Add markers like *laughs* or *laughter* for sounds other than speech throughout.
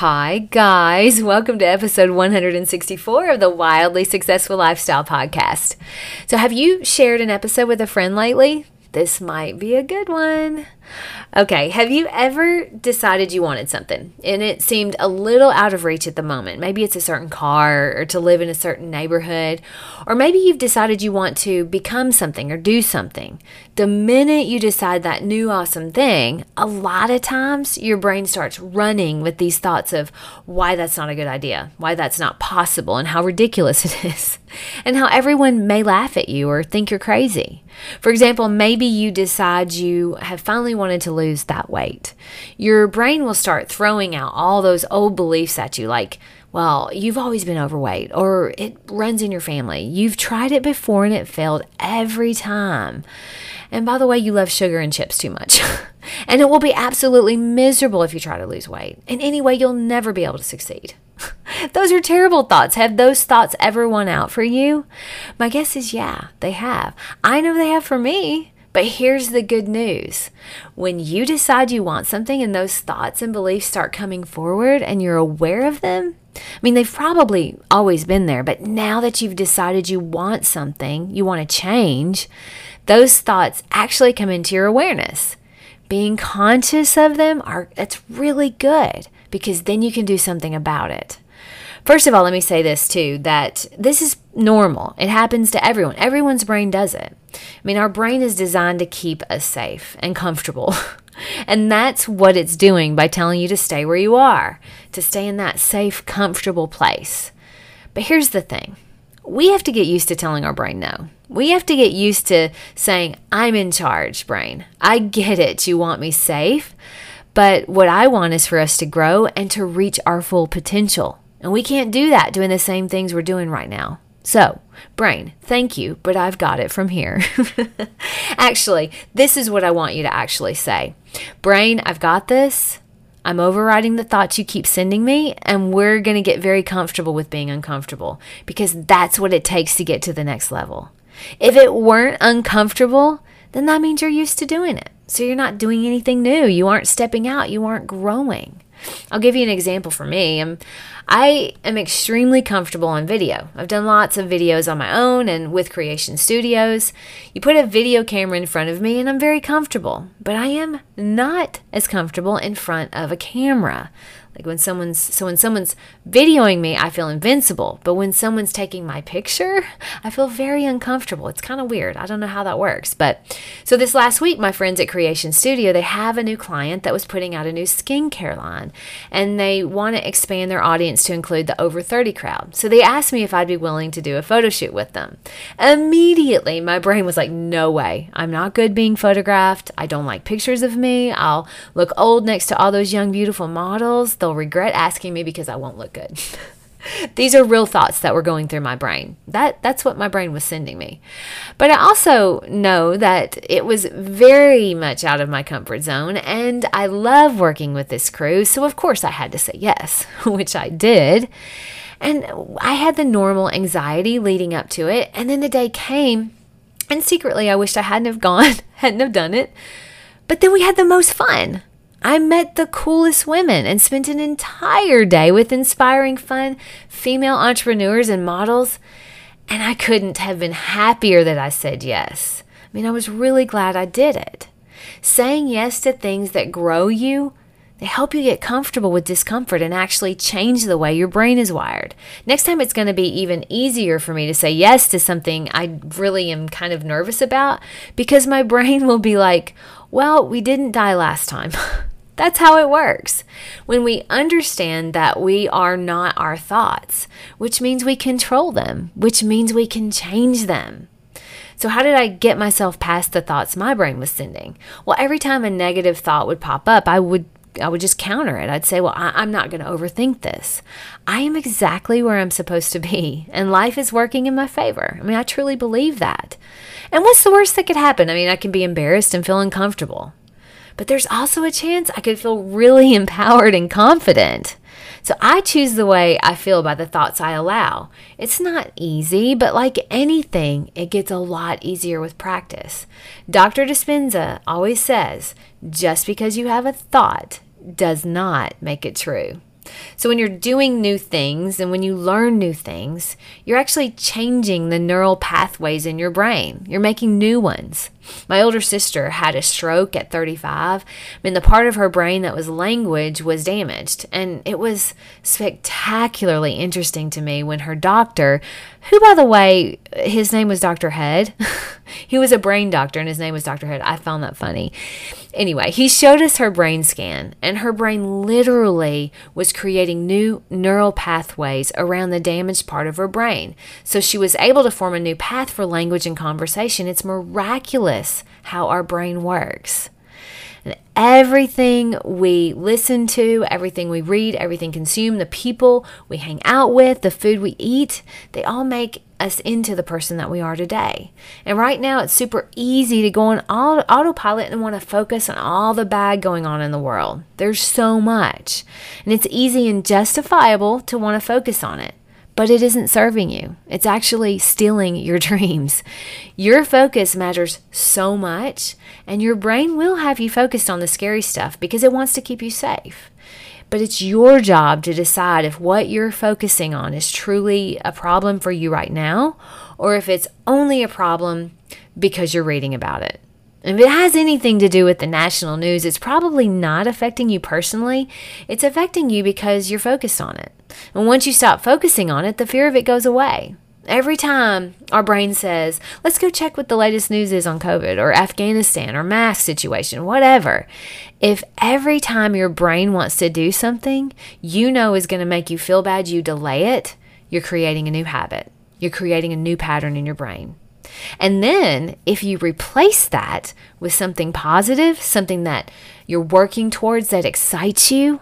Hi, guys. Welcome to episode 164 of the Wildly Successful Lifestyle Podcast. So, have you shared an episode with a friend lately? This might be a good one. Okay, have you ever decided you wanted something and it seemed a little out of reach at the moment? Maybe it's a certain car or to live in a certain neighborhood, or maybe you've decided you want to become something or do something. The minute you decide that new awesome thing, a lot of times your brain starts running with these thoughts of why that's not a good idea, why that's not possible, and how ridiculous *laughs* it is, and how everyone may laugh at you or think you're crazy. For example, maybe you decide you have finally wanted to lose that weight. Your brain will start throwing out all those old beliefs at you, like, well, you've always been overweight, or it runs in your family. You've tried it before and it failed every time. And by the way, you love sugar and chips too much. *laughs* and it will be absolutely miserable if you try to lose weight. And anyway, you'll never be able to succeed. *laughs* those are terrible thoughts. Have those thoughts ever won out for you? My guess is yeah, they have. I know they have for me. But here's the good news when you decide you want something and those thoughts and beliefs start coming forward and you're aware of them, I mean, they've probably always been there, but now that you've decided you want something, you want to change, those thoughts actually come into your awareness. Being conscious of them are it's really good because then you can do something about it. First of all, let me say this too that this is normal. It happens to everyone. Everyone's brain does it. I mean, our brain is designed to keep us safe and comfortable. *laughs* and that's what it's doing by telling you to stay where you are, to stay in that safe, comfortable place. But here's the thing we have to get used to telling our brain no. We have to get used to saying, I'm in charge, brain. I get it. You want me safe. But what I want is for us to grow and to reach our full potential. And we can't do that doing the same things we're doing right now. So, brain, thank you, but I've got it from here. *laughs* actually, this is what I want you to actually say Brain, I've got this. I'm overriding the thoughts you keep sending me, and we're going to get very comfortable with being uncomfortable because that's what it takes to get to the next level. If it weren't uncomfortable, then that means you're used to doing it. So you're not doing anything new. You aren't stepping out. You aren't growing. I'll give you an example for me. I'm, I am extremely comfortable on video. I've done lots of videos on my own and with Creation Studios. You put a video camera in front of me and I'm very comfortable, but I am not as comfortable in front of a camera. Like when someone's so when someone's videoing me, I feel invincible. But when someone's taking my picture, I feel very uncomfortable. It's kind of weird. I don't know how that works. But so this last week, my friends at Creation Studio, they have a new client that was putting out a new skincare line. And they want to expand their audience to include the over 30 crowd. So they asked me if I'd be willing to do a photo shoot with them. Immediately, my brain was like, no way. I'm not good being photographed. I don't like pictures of me. I'll look old next to all those young, beautiful models. They'll regret asking me because I won't look good. *laughs* These are real thoughts that were going through my brain. That that's what my brain was sending me. But I also know that it was very much out of my comfort zone and I love working with this crew, so of course I had to say yes, *laughs* which I did. And I had the normal anxiety leading up to it, and then the day came and secretly I wished I hadn't have gone, *laughs* hadn't have done it. But then we had the most fun. I met the coolest women and spent an entire day with inspiring, fun female entrepreneurs and models. And I couldn't have been happier that I said yes. I mean, I was really glad I did it. Saying yes to things that grow you, they help you get comfortable with discomfort and actually change the way your brain is wired. Next time, it's going to be even easier for me to say yes to something I really am kind of nervous about because my *laughs* brain will be like, well, we didn't die last time. *laughs* That's how it works. When we understand that we are not our thoughts, which means we control them, which means we can change them. So, how did I get myself past the thoughts my brain was sending? Well, every time a negative thought would pop up, I would I would just counter it. I'd say, well, I, am not going to overthink this. I am exactly where I'm supposed to be, and life is working in my favor. I mean, I truly believe that. And what's the worst that could happen? I mean, I can be embarrassed and feel uncomfortable. But there's also a chance I could feel really *laughs* empowered and confident. So I choose the way I feel by the thoughts I allow. It's not easy, but like anything, it gets a lot easier with practice. Dr. Dispenza always says just because you have a thought does not make it true. So, when you're doing new things and when you learn new things, you're actually changing the neural pathways in your brain. You're making new ones. My older sister had a stroke at 35. I mean, the part of her brain that was language was damaged. And it was spectacularly interesting to me when her doctor, who, by the way, his name was Dr. Head, *laughs* he was a brain doctor and his name was Dr. Head. I found that funny. Anyway, he showed us her brain scan, and her brain literally was creating new neural pathways around the damaged part of her brain. So she was able to form a new path for language and conversation. It's miraculous how our brain works. And everything we listen to, everything we read, everything consume, the people we hang out with, the food we eat, they all make us into the person that we are today. And right now, it's super easy to go on autopilot and want to focus on all the bad going on in the world. There's so much. And it's easy and justifiable to want to focus on it but it isn't serving you. It's actually stealing your *laughs* dreams. Your focus matters so much, and your brain will have you focused on the scary stuff because it wants to keep you safe. But it's your job to decide if what you're focusing on is truly a problem for you right now, or if it's only a problem because you're reading about it. If it has anything to do with the national news, it's probably not affecting you personally. It's affecting you because you're focused on it. And once you stop focusing on it, the fear of it goes away. Every time our brain says, let's go check what the latest news is on COVID or Afghanistan or mask situation, whatever. If every time your brain wants to do something you know is going to make you feel bad, you delay it, you're creating a new habit. You're creating a new pattern in your brain. And then if you replace that with something positive, something that you're working towards that excites you,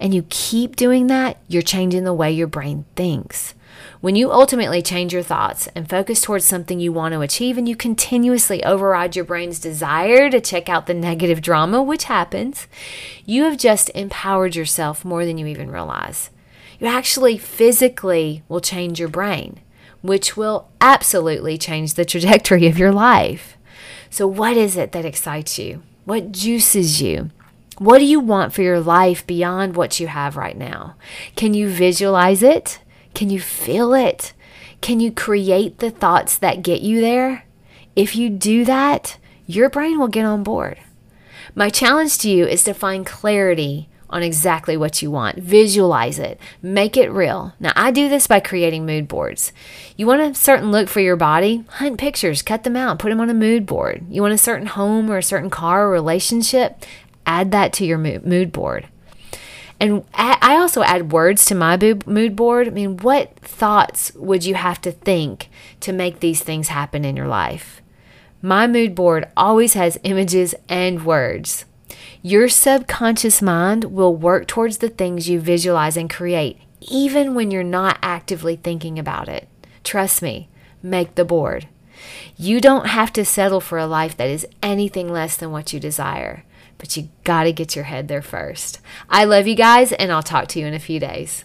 and you keep doing that, you're changing the way your brain thinks. When you ultimately change your thoughts and focus towards something you want to achieve, and you continuously override your brain's desire to check out the negative drama, which happens, you have just empowered yourself more than you even realize. You actually physically will change your brain, which will absolutely change the trajectory of your life. So, what is it that excites you? What juices you? What do you want for your life beyond what you have right now? Can you visualize it? Can you feel it? Can you create the thoughts that get you there? If you do that, your brain will get on board. My challenge to you is to find clarity on exactly what you want. Visualize it, make it real. Now, I do this by creating mood boards. You want a certain look for your body? Hunt pictures, cut them out, put them on a mood board. You want a certain home or a certain car or relationship? Add that to your mood board. And I also add words to my mood board. I mean, what thoughts would you have to think to make these things happen in your life? My mood board always has images and words. Your subconscious mind will work towards the things you visualize and create, even when you're not actively thinking about it. Trust me, make the board. You don't have to settle for a life that is anything less than what you desire but you got to get your head there first. I love you guys, and I'll talk to you in a few days.